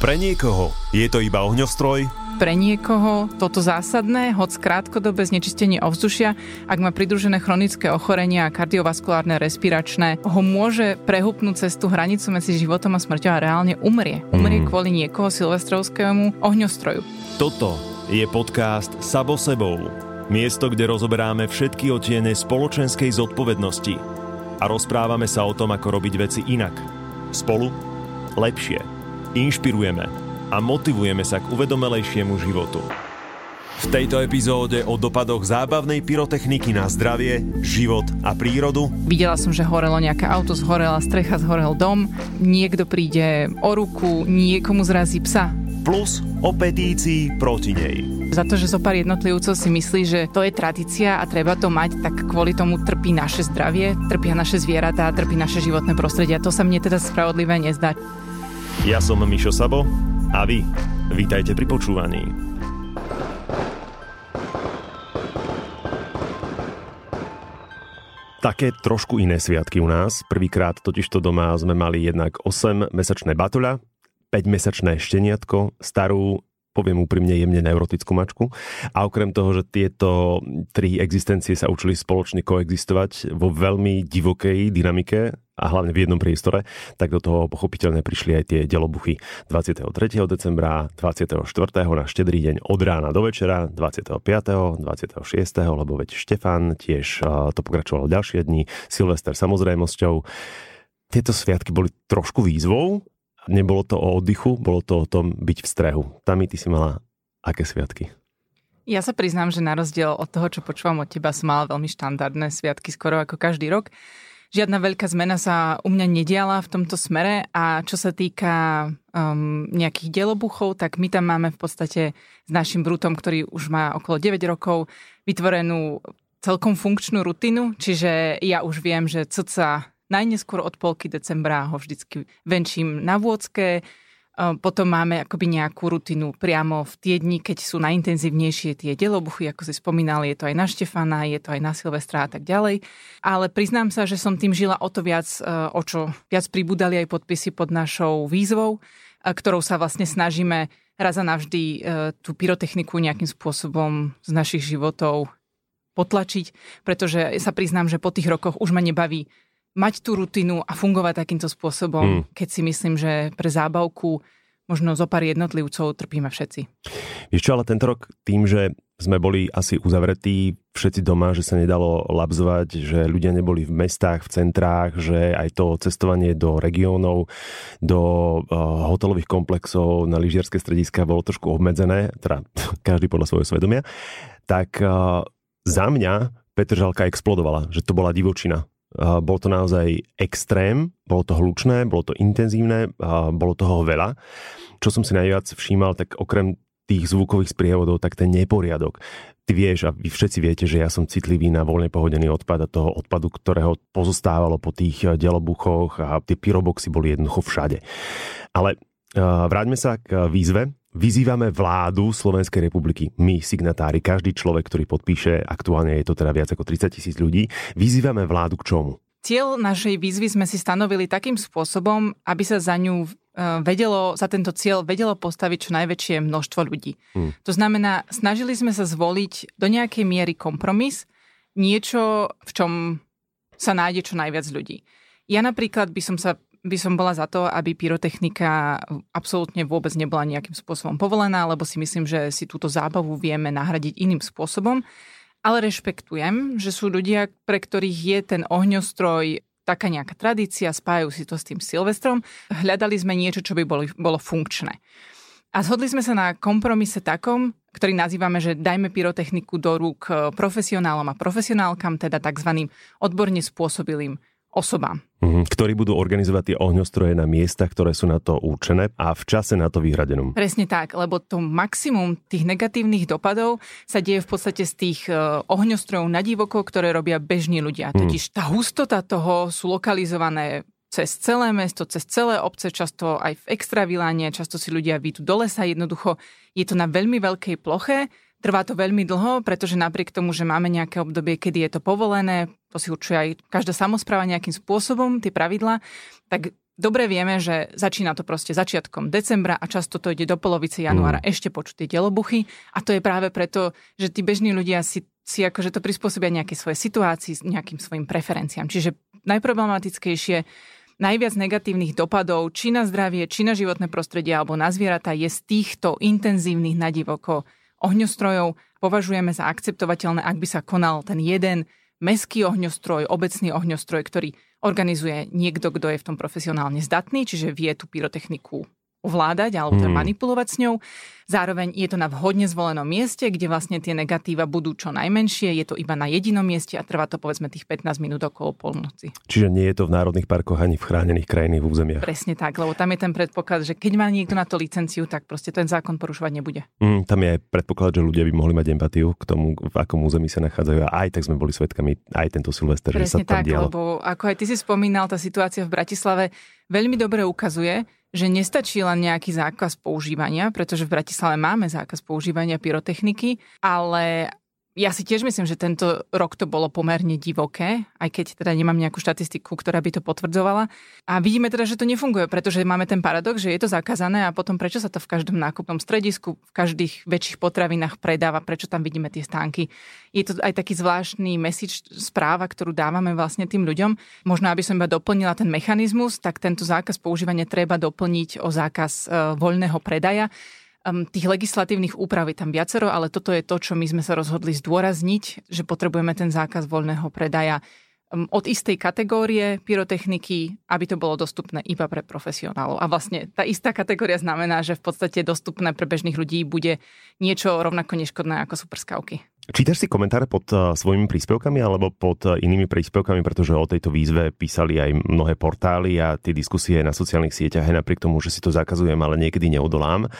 Pre niekoho je to iba ohňostroj, pre niekoho toto zásadné, hoď krátkodobé znečistenie ovzdušia, ak má pridružené chronické ochorenia a kardiovaskulárne respiračné, ho môže prehupnúť cez tú hranicu medzi životom a smrťou a reálne umrie. Umrie mm. kvôli niekoho silvestrovskému ohňostroju. Toto je podcast Sabo sebou. Miesto, kde rozoberáme všetky otiene spoločenskej zodpovednosti a rozprávame sa o tom, ako robiť veci inak. Spolu lepšie. Inšpirujeme a motivujeme sa k uvedomelejšiemu životu. V tejto epizóde o dopadoch zábavnej pyrotechniky na zdravie, život a prírodu. Videla som, že horelo nejaké auto, zhorela strecha, zhorel dom, niekto príde o ruku, niekomu zrazí psa. Plus o petícii proti nej. Za to, že zo pár jednotlivcov si myslí, že to je tradícia a treba to mať, tak kvôli tomu trpí naše zdravie, trpia naše zvieratá, trpí naše životné prostredie. A to sa mne teda spravodlivé nezdá. Ja som Mišo Sabo a vy, vítajte pri počúvaní. Také trošku iné sviatky u nás. Prvýkrát totižto doma sme mali jednak 8-mesačné batoľa, 5-mesačné šteniatko, starú poviem úprimne, jemne neurotickú mačku. A okrem toho, že tieto tri existencie sa učili spoločne koexistovať vo veľmi divokej dynamike, a hlavne v jednom priestore, tak do toho pochopiteľne prišli aj tie delobuchy 23. decembra, 24. na štedrý deň od rána do večera, 25. 26. lebo veď Štefan tiež to pokračoval ďalšie dni, Silvester samozrejmosťou. Tieto sviatky boli trošku výzvou, nebolo to o oddychu, bolo to o tom byť v strehu. Tami, ty si mala aké sviatky? Ja sa priznám, že na rozdiel od toho, čo počúvam od teba, som mala veľmi štandardné sviatky, skoro ako každý rok. Žiadna veľká zmena sa u mňa nediala v tomto smere. A čo sa týka um, nejakých dielobuchov, tak my tam máme v podstate s našim Brutom, ktorý už má okolo 9 rokov, vytvorenú celkom funkčnú rutinu, čiže ja už viem, že cca najneskôr od polky decembra ho vždycky venčím na vôcke, potom máme akoby nejakú rutinu priamo v tie dni, keď sú najintenzívnejšie tie delobuchy, ako si spomínal, je to aj na Štefana, je to aj na Silvestra a tak ďalej. Ale priznám sa, že som tým žila o to viac, e, o čo viac pribudali aj podpisy pod našou výzvou, e, ktorou sa vlastne snažíme raz a navždy tú pyrotechniku nejakým spôsobom z našich životov potlačiť, pretože sa priznám, že po tých rokoch už ma nebaví mať tú rutinu a fungovať takýmto spôsobom, mm. keď si myslím, že pre zábavku možno zo pár jednotlivcov trpíme všetci. Vieš čo, ale tento rok tým, že sme boli asi uzavretí všetci doma, že sa nedalo labzovať, že ľudia neboli v mestách, v centrách, že aj to cestovanie do regiónov, do uh, hotelových komplexov na lyžiarske strediska bolo trošku obmedzené, teda každý podľa svojho svedomia, tak uh, za mňa Petržalka explodovala, že to bola divočina bol to naozaj extrém, bolo to hlučné, bolo to intenzívne, bolo toho veľa. Čo som si najviac všímal, tak okrem tých zvukových sprievodov, tak ten neporiadok. Ty vieš a vy všetci viete, že ja som citlivý na voľne pohodený odpad a toho odpadu, ktorého pozostávalo po tých delobuchoch a tie pyroboxy boli jednoducho všade. Ale vráťme sa k výzve, Vyzývame vládu Slovenskej republiky, my signatári, každý človek, ktorý podpíše, aktuálne je to teda viac ako 30 tisíc ľudí, vyzývame vládu k čomu? Cieľ našej výzvy sme si stanovili takým spôsobom, aby sa za ňu e, vedelo, za tento cieľ vedelo postaviť čo najväčšie množstvo ľudí. Hmm. To znamená, snažili sme sa zvoliť do nejakej miery kompromis, niečo, v čom sa nájde čo najviac ľudí. Ja napríklad by som sa by som bola za to, aby pyrotechnika absolútne vôbec nebola nejakým spôsobom povolená, lebo si myslím, že si túto zábavu vieme nahradiť iným spôsobom. Ale rešpektujem, že sú ľudia, pre ktorých je ten ohňostroj taká nejaká tradícia, spájajú si to s tým Silvestrom. Hľadali sme niečo, čo by bolo, bolo funkčné. A zhodli sme sa na kompromise takom, ktorý nazývame, že dajme pyrotechniku do rúk profesionálom a profesionálkam, teda tzv. odborne spôsobilým osobám. Mm-hmm, ktorí budú organizovať tie ohňostroje na miestach, ktoré sú na to určené a v čase na to vyhradenom. Presne tak, lebo to maximum tých negatívnych dopadov sa deje v podstate z tých e, ohňostrojov na divoko, ktoré robia bežní ľudia. Mm. Totiž tá hustota toho sú lokalizované cez celé mesto, cez celé obce, často aj v extraviláne, často si ľudia výjdu do lesa, jednoducho je to na veľmi veľkej ploche, Trvá to veľmi dlho, pretože napriek tomu, že máme nejaké obdobie, kedy je to povolené, to si určuje aj každá samozpráva nejakým spôsobom, tie pravidla, tak dobre vieme, že začína to proste začiatkom decembra a často to ide do polovice januára mm. ešte počuť tie delobuchy a to je práve preto, že tí bežní ľudia si, si akože to prispôsobia nejaké svoje situácii, nejakým svojim preferenciám. Čiže najproblematickejšie najviac negatívnych dopadov či na zdravie, či na životné prostredie alebo na zvieratá je z týchto intenzívnych nadivoko ohňostrojov. Považujeme za akceptovateľné, ak by sa konal ten jeden meský ohňostroj, obecný ohňostroj, ktorý organizuje niekto, kto je v tom profesionálne zdatný, čiže vie tú pyrotechniku ovládať alebo teda hmm. manipulovať s ňou. Zároveň je to na vhodne zvolenom mieste, kde vlastne tie negatíva budú čo najmenšie. Je to iba na jedinom mieste a trvá to povedzme tých 15 minút okolo polnoci. Čiže nie je to v národných parkoch ani v chránených krajinných územiach. Presne tak, lebo tam je ten predpoklad, že keď má niekto na to licenciu, tak proste ten zákon porušovať nebude. Mm, tam je aj predpoklad, že ľudia by mohli mať empatiu k tomu, v akom území sa nachádzajú. A aj tak sme boli svetkami aj tento Silvester, Presne že sa tam tak, dialo. lebo ako aj ty si spomínal, tá situácia v Bratislave veľmi dobre ukazuje, že nestačí len nejaký zákaz používania, pretože v Bratislave máme zákaz používania pyrotechniky, ale ja si tiež myslím, že tento rok to bolo pomerne divoké, aj keď teda nemám nejakú štatistiku, ktorá by to potvrdzovala. A vidíme teda, že to nefunguje, pretože máme ten paradox, že je to zakázané a potom prečo sa to v každom nákupnom stredisku, v každých väčších potravinách predáva, prečo tam vidíme tie stánky. Je to aj taký zvláštny message, správa, ktorú dávame vlastne tým ľuďom. Možno, aby som iba doplnila ten mechanizmus, tak tento zákaz používania treba doplniť o zákaz e, voľného predaja Tých legislatívnych úprav je tam viacero, ale toto je to, čo my sme sa rozhodli zdôrazniť, že potrebujeme ten zákaz voľného predaja od istej kategórie pyrotechniky, aby to bolo dostupné iba pre profesionálov. A vlastne tá istá kategória znamená, že v podstate dostupné pre bežných ľudí bude niečo rovnako neškodné ako superskavky. Čítaš si komentáre pod uh, svojimi príspevkami alebo pod uh, inými príspevkami, pretože o tejto výzve písali aj mnohé portály a tie diskusie na sociálnych sieťach, aj napriek tomu, že si to zakazujem, ale niekedy neodolám.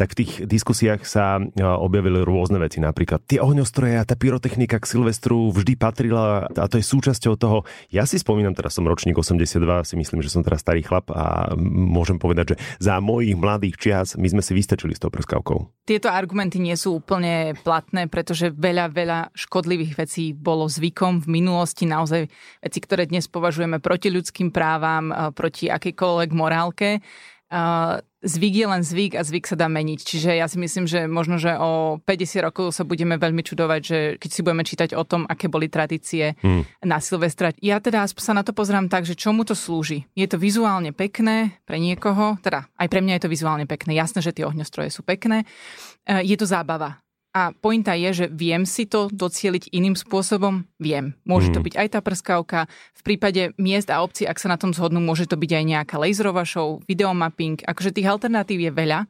Tak v tých diskusiách sa uh, objavili rôzne veci, napríklad tie ohňostroje a tá pyrotechnika k Silvestru vždy patrila a to je súčasťou toho. Ja si spomínam, teraz som ročník 82, si myslím, že som teraz starý chlap a môžem povedať, že za mojich mladých čias my sme si vystačili s tou prskavkou. Tieto argumenty nie sú úplne platné, pretože veľa, veľa škodlivých vecí bolo zvykom v minulosti, naozaj veci, ktoré dnes považujeme proti ľudským právam, eh, proti akejkoľvek morálke. Eh, zvyk je len zvyk a zvyk sa dá meniť. Čiže ja si myslím, že možno, že o 50 rokov sa budeme veľmi čudovať, že keď si budeme čítať o tom, aké boli tradície hmm. na Silvestra. Ja teda sa na to pozerám tak, že čomu to slúži. Je to vizuálne pekné pre niekoho, teda aj pre mňa je to vizuálne pekné. Jasné, že tie ohňostroje sú pekné. Eh, je to zábava. A pointa je, že viem si to docieliť iným spôsobom? Viem. Môže to mhm. byť aj tá prskavka. V prípade miest a obcí, ak sa na tom zhodnú, môže to byť aj nejaká laserová show, videomapping. Akože tých alternatív je veľa.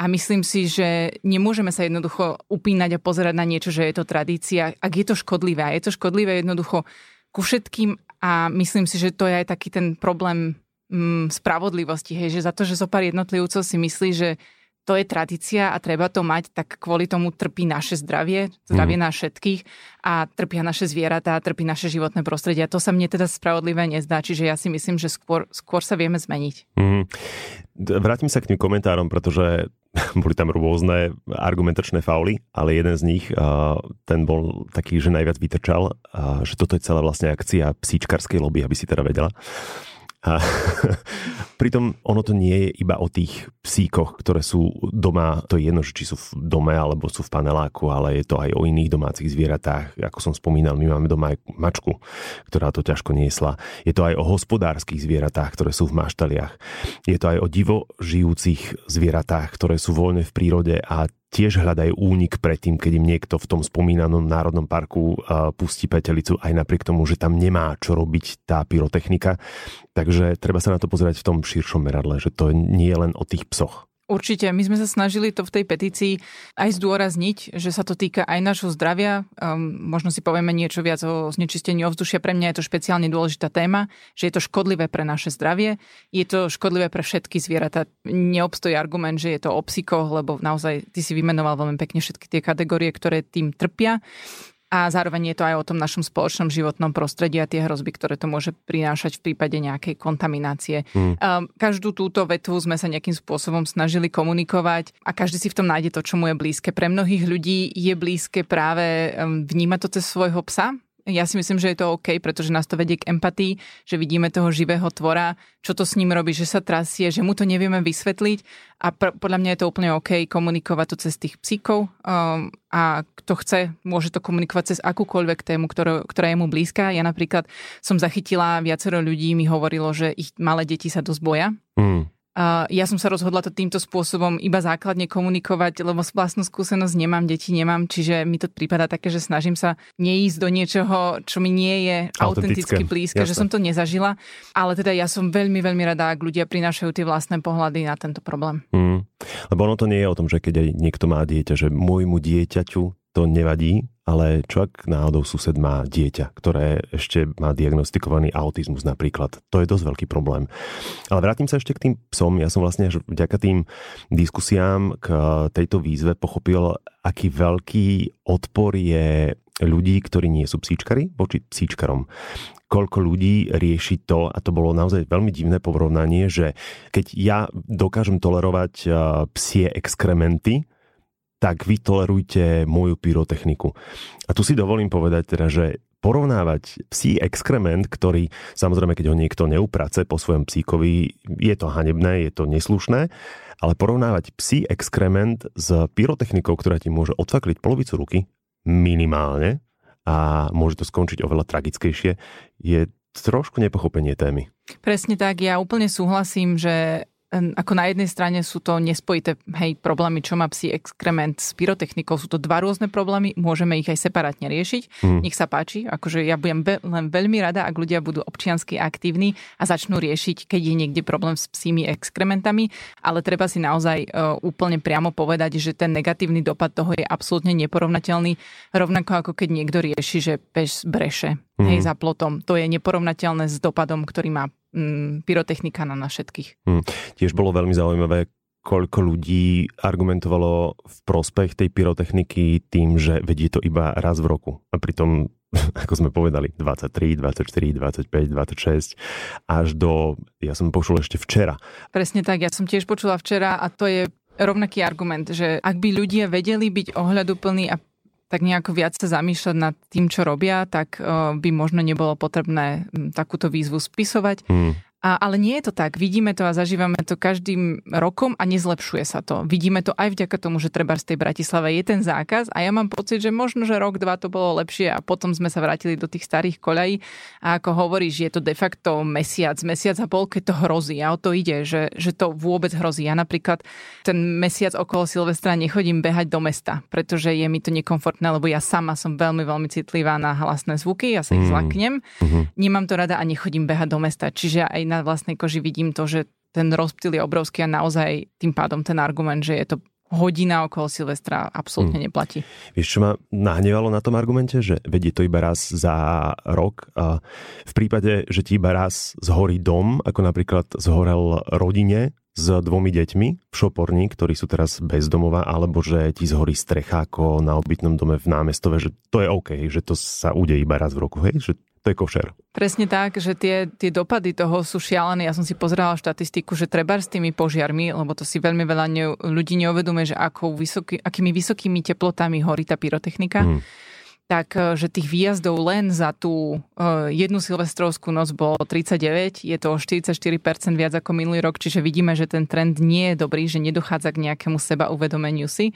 A myslím si, že nemôžeme sa jednoducho upínať a pozerať na niečo, že je to tradícia, ak je to škodlivé. A je to škodlivé jednoducho ku všetkým a myslím si, že to je aj taký ten problém mm, spravodlivosti, hej, že za to, že zo pár jednotlivcov si myslí, že to je tradícia a treba to mať, tak kvôli tomu trpí naše zdravie, zdravie mm. nás všetkých a trpia naše zvieratá, trpí naše životné prostredie. A to sa mne teda spravodlivé nezdá, čiže ja si myslím, že skôr, skôr sa vieme zmeniť. Mm. Vrátim sa k tým komentárom, pretože boli tam rôzne argumentačné fauly, ale jeden z nich, ten bol taký, že najviac vytrčal, že toto je celá vlastne akcia psíčkarskej lobby, aby si teda vedela. A pritom ono to nie je iba o tých psíkoch, ktoré sú doma, to je jedno, či sú v dome alebo sú v paneláku, ale je to aj o iných domácich zvieratách. Ako som spomínal, my máme doma aj mačku, ktorá to ťažko niesla. Je to aj o hospodárskych zvieratách, ktoré sú v maštaliach. Je to aj o divo žijúcich zvieratách, ktoré sú voľne v prírode a tiež hľadajú únik predtým, keď im niekto v tom spomínanom národnom parku pustí petelicu, aj napriek tomu, že tam nemá čo robiť tá pyrotechnika. Takže treba sa na to pozerať v tom širšom meradle, že to nie je len o tých psoch. Určite. My sme sa snažili to v tej petícii aj zdôrazniť, že sa to týka aj našho zdravia. Um, možno si povieme niečo viac o znečistení ovzdušia. Pre mňa je to špeciálne dôležitá téma, že je to škodlivé pre naše zdravie. Je to škodlivé pre všetky zvieratá. Neobstojí argument, že je to o psíkoch, lebo naozaj ty si vymenoval veľmi pekne všetky tie kategórie, ktoré tým trpia a zároveň je to aj o tom našom spoločnom životnom prostredí a tie hrozby, ktoré to môže prinášať v prípade nejakej kontaminácie. Mm. Každú túto vetvu sme sa nejakým spôsobom snažili komunikovať a každý si v tom nájde to, čo mu je blízke. Pre mnohých ľudí je blízke práve vnímať to cez svojho psa, Ja si myslím, že je to OK, pretože nás to vedie k empatii, že vidíme toho živého tvora, čo to s ním robí, že sa trasie, že mu to nevieme vysvetliť a pr- podľa mňa je to úplne OK komunikovať to cez tých psíkov um, a kto chce, môže to komunikovať cez akúkoľvek tému, ktorá, ktorá je mu blízka. Ja napríklad som zachytila, viacero ľudí mi hovorilo, že ich malé deti sa dosť boja. Mm ja som sa rozhodla to týmto spôsobom iba základne komunikovať, lebo vlastnú skúsenosť nemám, deti nemám, čiže mi to prípada také, že snažím sa neísť do niečoho, čo mi nie je autenticky blízke, že som to nezažila. Ale teda ja som veľmi, veľmi rada, ak ľudia prinášajú tie vlastné pohľady na tento problém. Mm. Lebo ono to nie je o tom, že keď aj niekto má dieťa, že môjmu dieťaťu to nevadí, ale čo ak náhodou sused má dieťa, ktoré ešte má diagnostikovaný autizmus napríklad. To je dosť veľký problém. Ale vrátim sa ešte k tým psom. Ja som vlastne až vďaka tým diskusiám k tejto výzve pochopil, aký veľký odpor je ľudí, ktorí nie sú psíčkari voči psíčkarom koľko ľudí rieši to, a to bolo naozaj veľmi divné porovnanie, že keď ja dokážem tolerovať psie exkrementy, tak vy tolerujte moju pyrotechniku. A tu si dovolím povedať teda, že porovnávať psí exkrement, ktorý samozrejme, keď ho niekto neuprace po svojom psíkovi, je to hanebné, je to neslušné, ale porovnávať psí exkrement s pyrotechnikou, ktorá ti môže odfakliť polovicu ruky, minimálne, a môže to skončiť oveľa tragickejšie, je trošku nepochopenie témy. Presne tak, ja úplne súhlasím, že ako na jednej strane sú to nespojité hej, problémy, čo má psi exkrement s pyrotechnikou. Sú to dva rôzne problémy, môžeme ich aj separátne riešiť. Mm. Nech sa páči, akože ja budem be- len veľmi rada, ak ľudia budú občiansky aktívni a začnú riešiť, keď je niekde problém s psími exkrementami, ale treba si naozaj uh, úplne priamo povedať, že ten negatívny dopad toho je absolútne neporovnateľný, rovnako ako keď niekto rieši, že pes breše mm. hej, za plotom. To je neporovnateľné s dopadom, ktorý má mm, pyrotechnika na nás všetkých. Mm. Tiež bolo veľmi zaujímavé, koľko ľudí argumentovalo v prospech tej pyrotechniky tým, že vedie to iba raz v roku. A pritom, ako sme povedali, 23, 24, 25, 26, až do, ja som počul ešte včera. Presne tak, ja som tiež počula včera a to je rovnaký argument, že ak by ľudia vedeli byť ohľaduplní a tak nejako viac sa zamýšľať nad tým, čo robia, tak by možno nebolo potrebné takúto výzvu spisovať. Hmm. A, ale nie je to tak. Vidíme to a zažívame to každým rokom a nezlepšuje sa to. Vidíme to aj vďaka tomu, že treba z tej Bratislave je ten zákaz a ja mám pocit, že možno, že rok, dva to bolo lepšie a potom sme sa vrátili do tých starých koľají a ako hovoríš, je to de facto mesiac, mesiac a pol, keď to hrozí a o to ide, že, že to vôbec hrozí. Ja napríklad ten mesiac okolo Silvestra nechodím behať do mesta, pretože je mi to nekomfortné, lebo ja sama som veľmi, veľmi citlivá na hlasné zvuky, ja sa ich mm. zlaknem. Mm-hmm. Nemám to rada a nechodím behať do mesta, čiže aj na vlastnej koži vidím to, že ten rozptyl je obrovský a naozaj tým pádom ten argument, že je to hodina okolo Silvestra absolútne hmm. neplatí. Vieš, čo ma nahnevalo na tom argumente, že vedie to iba raz za rok a v prípade, že ti iba raz zhorí dom, ako napríklad zhorel rodine s dvomi deťmi v Šoporni, ktorí sú teraz bezdomová, alebo že ti zhorí strecha ako na obytnom dome v námestove, že to je OK, že to sa udeje iba raz v roku, hej? Že to je košer. Presne tak, že tie, tie dopady toho sú šialené. Ja som si pozerala štatistiku, že treba s tými požiarmi, lebo to si veľmi veľa ne, ľudí neuvedomuje, že ako vysoký, akými vysokými teplotami horí tá pyrotechnika. Mm tak eh, že tých výjazdov len za tú uh, jednu silvestrovskú noc bolo 39, je to o 44% viac ako minulý rok, čiže vidíme, že ten trend nie je dobrý, že nedochádza k nejakému seba uvedomeniu si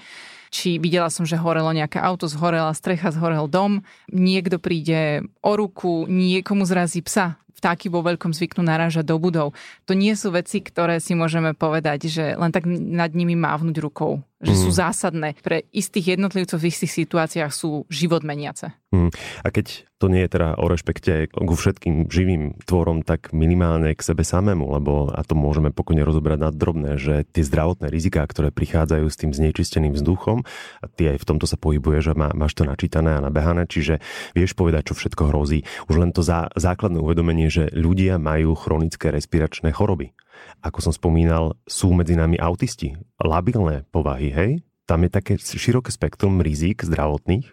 či videla som, že horelo nejaké auto, zhorela strecha, zhorel dom, niekto príde o ruku, niekomu zrazí psa, vtáky vo veľkom zvyknú narážať do budov. To nie sú veci, ktoré si môžeme povedať, že len tak nad nimi mávnuť rukou že mm. sú zásadné. Pre istých jednotlivcov v istých situáciách sú život meniace. Mm. A keď to nie je teda o rešpekte ku všetkým živým tvorom, tak minimálne k sebe samému, lebo a to môžeme pokojne rozobrať na drobné, že tie zdravotné riziká, ktoré prichádzajú s tým znečisteným vzduchom, a ty aj v tomto sa pohybuje, že má, máš to načítané a nabehané, čiže vieš povedať, čo všetko hrozí. Už len to zá, základné uvedomenie, že ľudia majú chronické respiračné choroby ako som spomínal, sú medzi nami autisti, labilné povahy, hej? Tam je také široké spektrum rizík zdravotných.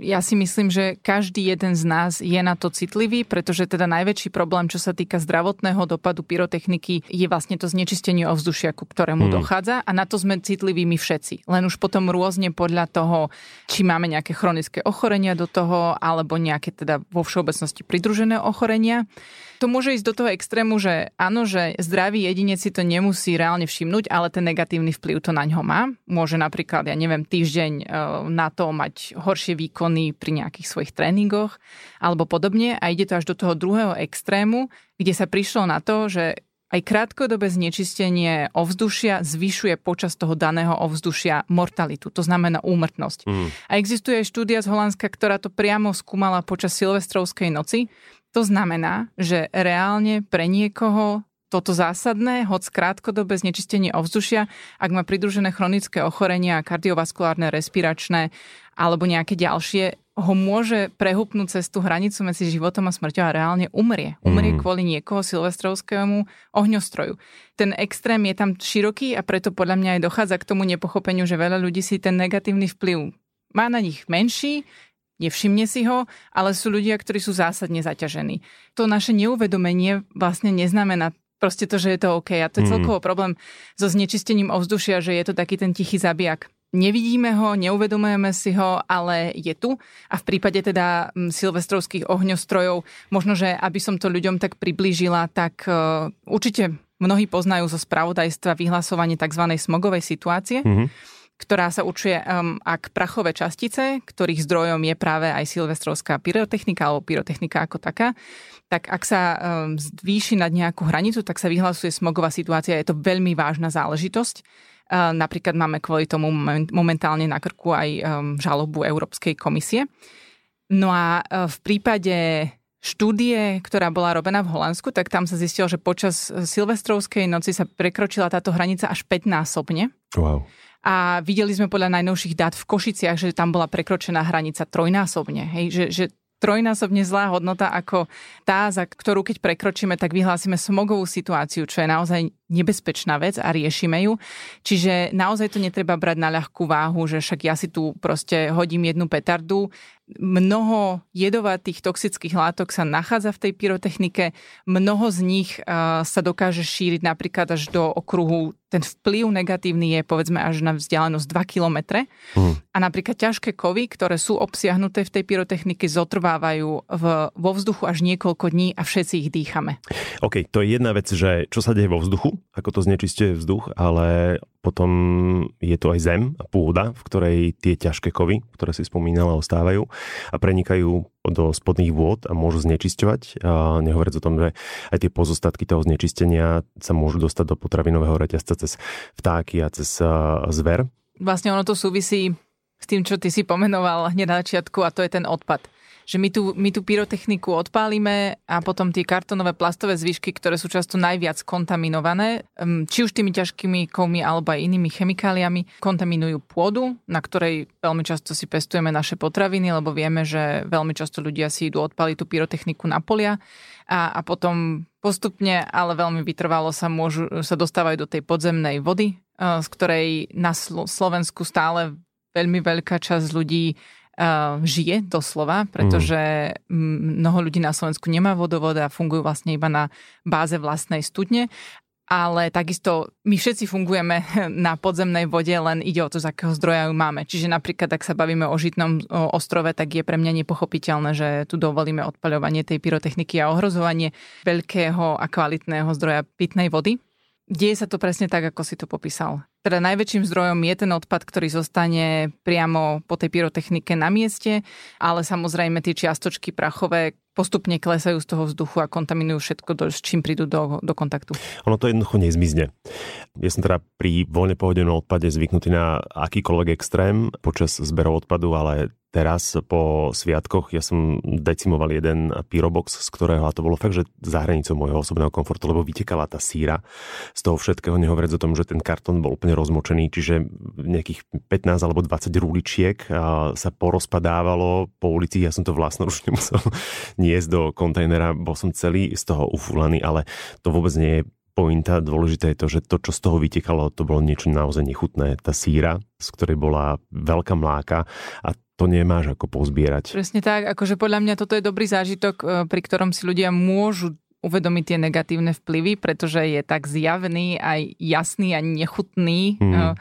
Ja si myslím, že každý jeden z nás je na to citlivý, pretože teda najväčší problém, čo sa týka zdravotného dopadu pyrotechniky, je vlastne to znečistenie ovzdušia, ku ktorému mm. dochádza a na to sme citliví my všetci. Len už potom rôzne podľa toho, či máme nejaké chronické ochorenia do toho, alebo nejaké teda vo všeobecnosti pridružené ochorenia. To môže ísť do toho extrému, že áno, že zdravý jedinec si to nemusí reálne všimnúť, ale ten negatívny vplyv to na ňo má. Môže napríklad, ja neviem, týždeň e, na to mať horšie výkony pri nejakých svojich tréningoch alebo podobne a ide to až do toho druhého extrému, kde sa prišlo na to, že aj krátkodobé znečistenie ovzdušia zvyšuje počas toho daného ovzdušia mortalitu, to znamená úmrtnosť. Mm. A existuje aj štúdia z Holandska, ktorá to priamo skúmala počas silvestrovskej noci, to znamená, že reálne pre niekoho toto zásadné, hoď krátkodobé znečistenie ovzdušia, ak má pridružené chronické ochorenia, kardiovaskulárne, respiračné alebo nejaké ďalšie, ho môže prehupnúť cez tú hranicu medzi životom a smrťou a reálne umrie. Umrie mm. kvôli niekoho silvestrovskému ohňostroju. Ten extrém je tam široký a preto podľa mňa aj dochádza k tomu nepochopeniu, že veľa ľudí si ten negatívny vplyv má na nich menší, nevšimne si ho, ale sú ľudia, ktorí sú zásadne zaťažení. To naše neuvedomenie vlastne neznamená proste to, že je to OK. A to je mm. celkovo problém so znečistením ovzdušia, že je to taký ten tichý zabijak. Nevidíme ho, neuvedomujeme si ho, ale je tu. A v prípade teda silvestrovských ohňostrojov, možno, že aby som to ľuďom tak priblížila, tak uh, určite mnohí poznajú zo spravodajstva vyhlasovanie tzv. smogovej situácie. Mm-hmm ktorá sa určuje, um, ak prachové častice, ktorých zdrojom je práve aj silvestrovská pyrotechnika alebo pyrotechnika ako taká, tak ak sa um, zvýši nad nejakú hranicu, tak sa vyhlasuje smogová situácia. Je to veľmi vážna záležitosť. Napríklad máme kvôli tomu momentálne na krku aj um, žalobu Európskej komisie. No a uh, v prípade štúdie, ktorá bola robená v Holandsku, tak tam sa zistilo, že počas silvestrovskej noci sa prekročila táto hranica až 5 násobne. Wow a videli sme podľa najnovších dát v Košiciach, že tam bola prekročená hranica trojnásobne. Hej, že, že trojnásobne zlá hodnota ako tá, za ktorú keď prekročíme, tak vyhlásime smogovú situáciu, čo je naozaj nebezpečná vec a riešime ju. Čiže naozaj to netreba brať na ľahkú váhu, že však ja si tu proste hodím jednu petardu. Mnoho jedovatých toxických látok sa nachádza v tej pyrotechnike, mnoho z nich uh, sa dokáže šíriť napríklad až do okruhu ten vplyv negatívny je povedzme až na vzdialenosť 2 km. Mm. A napríklad ťažké kovy, ktoré sú obsiahnuté v tej pyrotechnike, zotrvávajú v, vo vzduchu až niekoľko dní a všetci ich dýchame. OK, to je jedna vec, že čo sa deje vo vzduchu, ako to znečistuje vzduch, ale potom je to aj zem a pôda, v ktorej tie ťažké kovy, ktoré si spomínala, ostávajú a prenikajú do spodných vôd a môžu znečisťovať. A nehovoriac o tom, že aj tie pozostatky toho znečistenia sa môžu dostať do potravinového reťazca cez vtáky a cez zver. Vlastne ono to súvisí s tým, čo ty si pomenoval hneď na začiatku a to je ten odpad že my tú, my tú pyrotechniku odpálime a potom tie kartonové plastové zvyšky, ktoré sú často najviac kontaminované, či už tými ťažkými kovmi alebo aj inými chemikáliami, kontaminujú pôdu, na ktorej veľmi často si pestujeme naše potraviny, lebo vieme, že veľmi často ľudia si idú odpáliť tú pyrotechniku na polia a, a potom postupne, ale veľmi vytrvalo sa, môžu, sa dostávajú do tej podzemnej vody, e, z ktorej na Slovensku stále veľmi veľká časť ľudí žije doslova, pretože mnoho ľudí na Slovensku nemá vodovod a fungujú vlastne iba na báze vlastnej studne ale takisto my všetci fungujeme na podzemnej vode, len ide o to, z akého zdroja ju máme. Čiže napríklad, ak sa bavíme o Žitnom ostrove, tak je pre mňa nepochopiteľné, že tu dovolíme odpaľovanie tej pyrotechniky a ohrozovanie veľkého a kvalitného zdroja pitnej vody. Deje sa to presne tak, ako si to popísal. Teda najväčším zdrojom je ten odpad, ktorý zostane priamo po tej pyrotechnike na mieste, ale samozrejme tie čiastočky prachové postupne klesajú z toho vzduchu a kontaminujú všetko, do, s čím prídu do, do kontaktu. Ono to jednoducho nezmizne. Ja som teda pri voľne pohodenom odpade zvyknutý na akýkoľvek extrém počas zberov odpadu, ale teraz po sviatkoch. Ja som decimoval jeden pyrobox, z ktorého, a to bolo fakt, že za hranicou môjho osobného komfortu, lebo vytekala tá síra z toho všetkého, nehovoriac o tom, že ten kartón bol úplne rozmočený, čiže nejakých 15 alebo 20 rúličiek sa porozpadávalo po ulici, ja som to vlastnoručne musel niesť do kontajnera, bol som celý z toho ufúlaný, ale to vôbec nie je pointa, dôležité je to, že to, čo z toho vytekalo, to bolo niečo naozaj nechutné. Tá síra, z ktorej bola veľká mláka a to nemáš ako pozbierať. Presne tak, akože podľa mňa toto je dobrý zážitok, e, pri ktorom si ľudia môžu uvedomiť tie negatívne vplyvy, pretože je tak zjavný, aj jasný a nechutný. Mm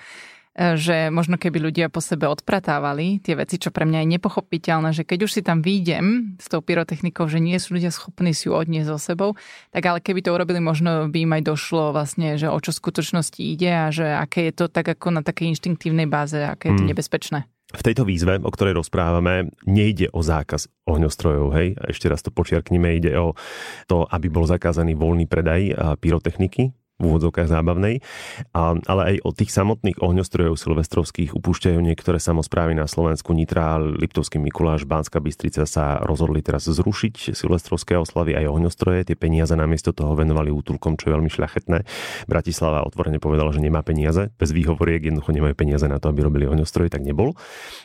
že možno keby ľudia po sebe odpratávali tie veci, čo pre mňa je nepochopiteľné, že keď už si tam výjdem s tou pyrotechnikou, že nie sú ľudia schopní si ju odniesť so sebou, tak ale keby to urobili, možno by im aj došlo vlastne, že o čo skutočnosti ide a že aké je to tak ako na takej inštinktívnej báze, aké je to hmm. nebezpečné. V tejto výzve, o ktorej rozprávame, nejde o zákaz ohňostrojov, hej? A ešte raz to počiarknime, ide o to, aby bol zakázaný voľný predaj pyrotechniky, v úvodzovkách zábavnej, a, ale aj od tých samotných ohňostrojov silvestrovských upúšťajú niektoré samozprávy na Slovensku. Nitra, Liptovský Mikuláš, Bánska Bystrica sa rozhodli teraz zrušiť silvestrovské oslavy aj ohňostroje. Tie peniaze namiesto toho venovali útulkom, čo je veľmi šľachetné. Bratislava otvorene povedala, že nemá peniaze. Bez výhovoriek jednoducho nemajú peniaze na to, aby robili ohňostroje, tak nebol.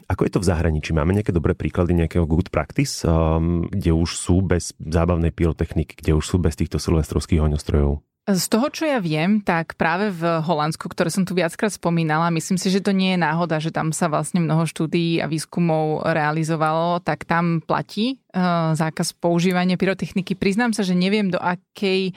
Ako je to v zahraničí? Máme nejaké dobré príklady nejakého good practice, um, kde už sú bez zábavnej pyrotechniky, kde už sú bez týchto silvestrovských ohňostrojov? Z toho, čo ja viem, tak práve v Holandsku, ktoré som tu viackrát spomínala, myslím si, že to nie je náhoda, že tam sa vlastne mnoho štúdií a výskumov realizovalo, tak tam platí uh, zákaz používania pyrotechniky. Priznám sa, že neviem do akej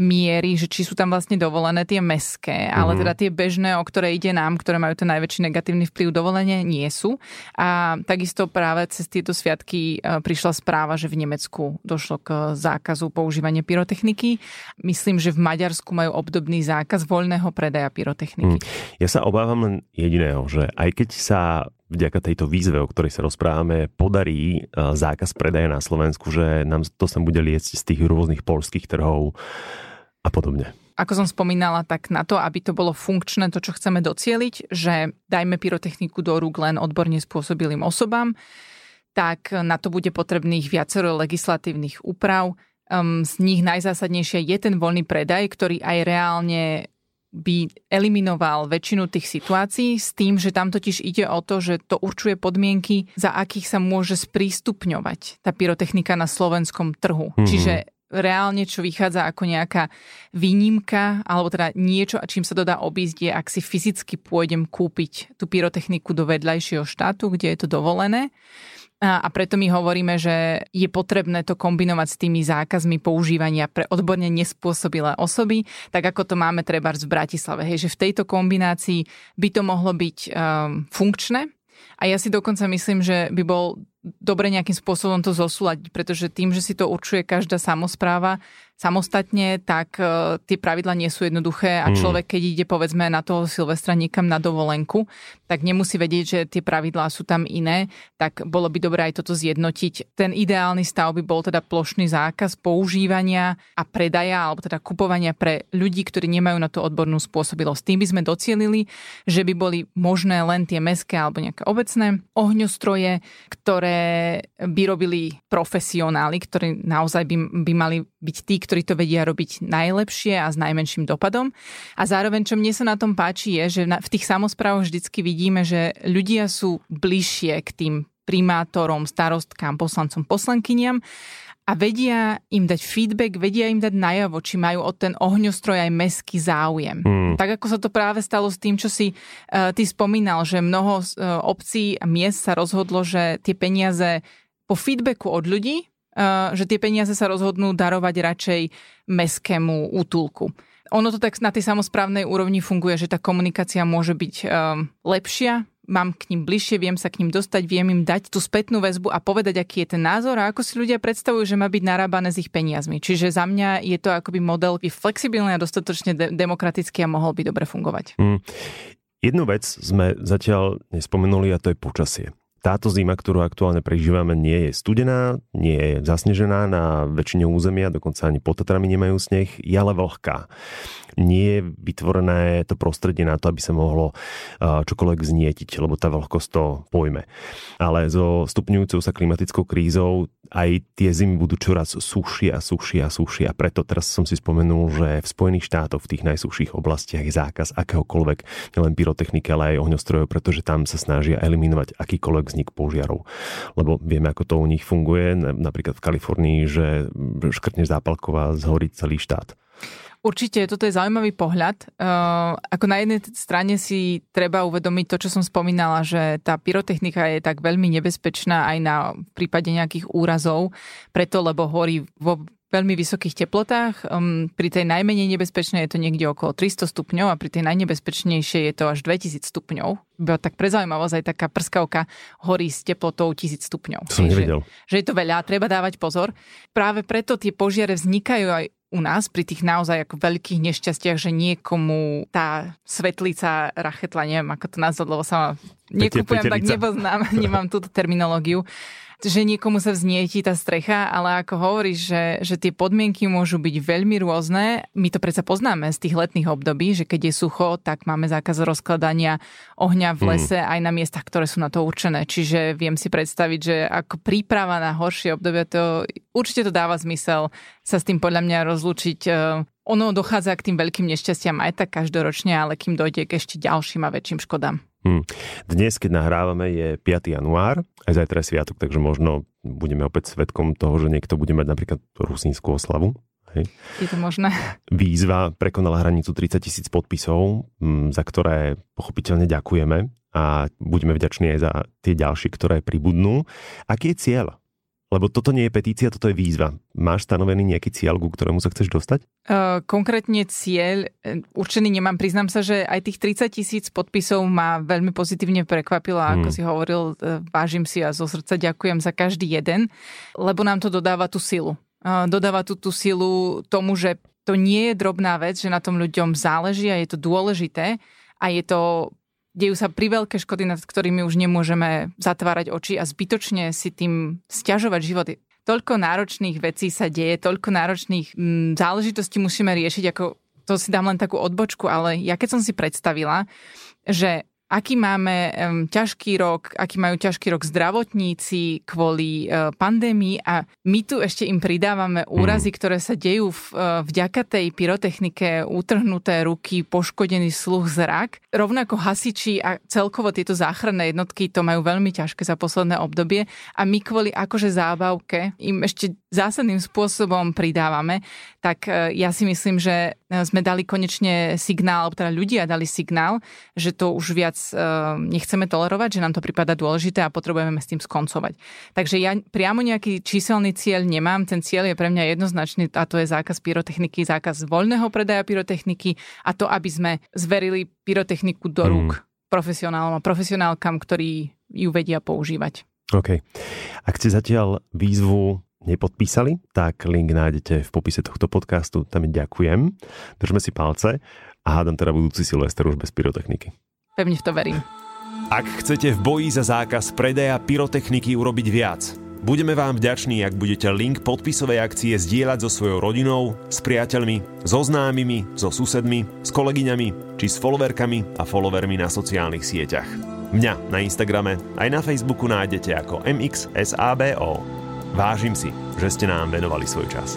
miery, že či sú tam vlastne dovolené tie meské, ale mhm. teda tie bežné, o ktoré ide nám, ktoré majú ten najväčší negatívny vplyv dovolenie, nie sú. A takisto práve cez tieto sviatky uh, prišla správa, že v Nemecku došlo k zákazu používania pyrotechniky. Myslím, že v Maďarsku majú obdobný zákaz voľného predaja pyrotechniky. Mm. Ja sa obávam len jediného, že aj keď sa vďaka tejto výzve, o ktorej sa rozprávame, podarí e, zákaz predaja na Slovensku, že nám to sa bude liecť z tých rôznych polských trhov a podobne. Ako som spomínala, tak na to, aby to bolo funkčné, to, čo chceme docieliť, že dajme pyrotechniku do rúk len odborne spôsobilým osobám, tak na to bude potrebných viacero legislatívnych úprav. Um, z nich najzásadnejšie je ten voľný predaj, ktorý aj reálne by eliminoval väčšinu tých situácií s tým, že tam totiž ide o to, že to určuje podmienky, za akých sa môže sprístupňovať tá pyrotechnika na slovenskom trhu. Mm-hmm. Čiže reálne, čo vychádza ako nejaká výnimka, alebo teda niečo, čím sa to dá obísť, je, ak si fyzicky pôjdem kúpiť tú pyrotechniku do vedľajšieho štátu, kde je to dovolené a preto my hovoríme, že je potrebné to kombinovať s tými zákazmi používania pre odborne nespôsobilé osoby, tak ako to máme treba v Bratislave. Hej, že v tejto kombinácii by to mohlo byť um, funkčné. A ja si dokonca myslím, že by bol dobre nejakým spôsobom to zosúľadiť, pretože tým, že si to určuje každá samozpráva, samostatne, tak uh, tie pravidla nie sú jednoduché a hmm. človek, keď ide povedzme na toho Silvestra niekam na dovolenku, tak nemusí vedieť, že tie pravidlá sú tam iné, tak bolo by dobré aj toto zjednotiť. Ten ideálny stav by bol teda plošný zákaz používania a predaja alebo teda kupovania pre ľudí, ktorí nemajú na to odbornú spôsobilosť. Tým by sme docielili, že by boli možné len tie meské alebo nejaké obecné ohňostroje, ktoré by robili profesionáli, ktorí naozaj by, by mali byť tí, ktorí to vedia robiť najlepšie a s najmenším dopadom. A zároveň, čo mne sa na tom páči, je, že v tých samozprávoch vždycky vidíme, že ľudia sú bližšie k tým primátorom, starostkám, poslancom, poslankyniam a vedia im dať feedback, vedia im dať najavo, či majú od ten ohňostroj aj meský záujem. Hmm. Tak ako sa to práve stalo s tým, čo si uh, ty spomínal, že mnoho uh, obcí a miest sa rozhodlo, že tie peniaze po feedbacku od ľudí že tie peniaze sa rozhodnú darovať radšej meskému útulku. Ono to tak na tej samozprávnej úrovni funguje, že tá komunikácia môže byť um, lepšia, mám k ním bližšie, viem sa k ním dostať, viem im dať tú spätnú väzbu a povedať, aký je ten názor a ako si ľudia predstavujú, že má byť narábané s ich peniazmi. Čiže za mňa je to akoby model flexibilný a dostatočne de- demokratický a mohol by dobre fungovať. Mm. Jednu vec sme zatiaľ nespomenuli a to je počasie táto zima, ktorú aktuálne prežívame, nie je studená, nie je zasnežená na väčšine územia, dokonca ani pod Tatrami nemajú sneh, je ale vlhká nie je vytvorené to prostredie na to, aby sa mohlo čokoľvek znietiť, lebo tá vlhkosť to pojme. Ale so stupňujúcou sa klimatickou krízou aj tie zimy budú čoraz sušie a sušie a sušie. A preto teraz som si spomenul, že v Spojených štátoch v tých najsuších oblastiach je zákaz akéhokoľvek, nielen pyrotechniky, ale aj ohňostrojov, pretože tam sa snažia eliminovať akýkoľvek vznik požiarov. Lebo vieme, ako to u nich funguje, napríklad v Kalifornii, že škrtne zápalková zhorí celý štát. Určite, toto je zaujímavý pohľad. Uh, ako na jednej strane si treba uvedomiť to, čo som spomínala, že tá pyrotechnika je tak veľmi nebezpečná aj na prípade nejakých úrazov, preto lebo horí vo veľmi vysokých teplotách. Um, pri tej najmenej nebezpečnej je to niekde okolo 300 stupňov a pri tej najnebezpečnejšej je to až 2000 stupňov. Bo tak pre zaujímavosť aj taká prskavka horí s teplotou 1000 stupňov. To som nevedel. Že, že je to veľa, treba dávať pozor. Práve preto tie požiare vznikajú aj u nás pri tých naozaj ako veľkých nešťastiach, že niekomu tá svetlica rachetla, neviem ako to nazvať, lebo sa nekupujem, tak nepoznám, nemám túto terminológiu že niekomu sa vznietí tá strecha, ale ako hovoríš, že, že tie podmienky môžu byť veľmi rôzne. My to predsa poznáme z tých letných období, že keď je sucho, tak máme zákaz rozkladania ohňa v mhm. lese mm. aj na miestach, ktoré sú na to určené. Čiže viem si predstaviť, že ako príprava na horšie obdobie, to určite to dáva zmysel sa s tým podľa mňa rozlúčiť e, ono dochádza k tým veľkým nešťastiam aj tak každoročne, ale kým dojde k ešte ďalším a väčším škodám. Hmm. Dnes, keď nahrávame, je 5. január, aj zajtra je sviatok, takže možno budeme opäť svetkom toho, že niekto bude mať napríklad rusínsku oslavu. Hej. Je to možné. Výzva prekonala hranicu 30 tisíc podpisov, hm, za ktoré pochopiteľne ďakujeme a budeme vďační aj za tie ďalšie, ktoré pribudnú. Aký je cieľ lebo toto nie je petícia, toto je výzva. Máš stanovený nejaký cieľ, ku ktorému sa chceš dostať? Uh, konkrétne cieľ e, určený nemám. Priznám sa, že aj tých 30 tisíc podpisov ma veľmi pozitívne prekvapilo. Hmm. Ako si hovoril, uh, vážim si a zo srdca ďakujem za každý jeden, lebo nám to dodáva tú silu. Uh, dodáva tú, tú silu tomu, že to nie je drobná vec, že na tom ľuďom záleží a je to dôležité a je to dejú sa priveľké škody, nad ktorými už nemôžeme zatvárať oči a zbytočne si tým stiažovať život. Toľko náročných vecí sa deje, toľko náročných m, mm, záležitostí musíme riešiť, ako to si dám len takú odbočku, ale ja keď som si predstavila, že aký máme um, ťažký rok, aký majú ťažký rok zdravotníci kvôli uh, pandémii a my tu ešte im pridávame úrazy, mm. ktoré sa dejú v, uh, vďaka tej pyrotechnike, utrhnuté ruky, poškodený sluch, zrak. Rovnako hasiči a celkovo tieto záchranné jednotky to majú veľmi ťažké za posledné obdobie a my kvôli akože zábavke im ešte zásadným spôsobom pridávame, tak uh, ja si myslím, že sme dali konečne signál, teda ľudia dali signál, že to už viac uh, nechceme tolerovať, že nám to prípada dôležité a potrebujeme s tým skoncovať. Takže ja priamo nejaký číselný cieľ nemám, ten cieľ je pre mňa jednoznačný a to je zákaz pyrotechniky, zákaz voľného predaja pyrotechniky a to, aby sme zverili pyrotechniku do rúk mm. profesionálom a profesionálkam, ktorí ju vedia používať. OK. Ak ste zatiaľ výzvu nepodpísali, tak link nájdete v popise tohto podcastu. Tam ďakujem. Držme si palce a hádam teda budúci Silvester už bez pyrotechniky. Pevne v to verím. Ak chcete v boji za zákaz predaja pyrotechniky urobiť viac, budeme vám vďační, ak budete link podpisovej akcie zdieľať so svojou rodinou, s priateľmi, so známymi, so susedmi, s kolegyňami či s followerkami a followermi na sociálnych sieťach. Mňa na Instagrame aj na Facebooku nájdete ako MXSABO. Vážim si, že ste nám venovali svoj čas.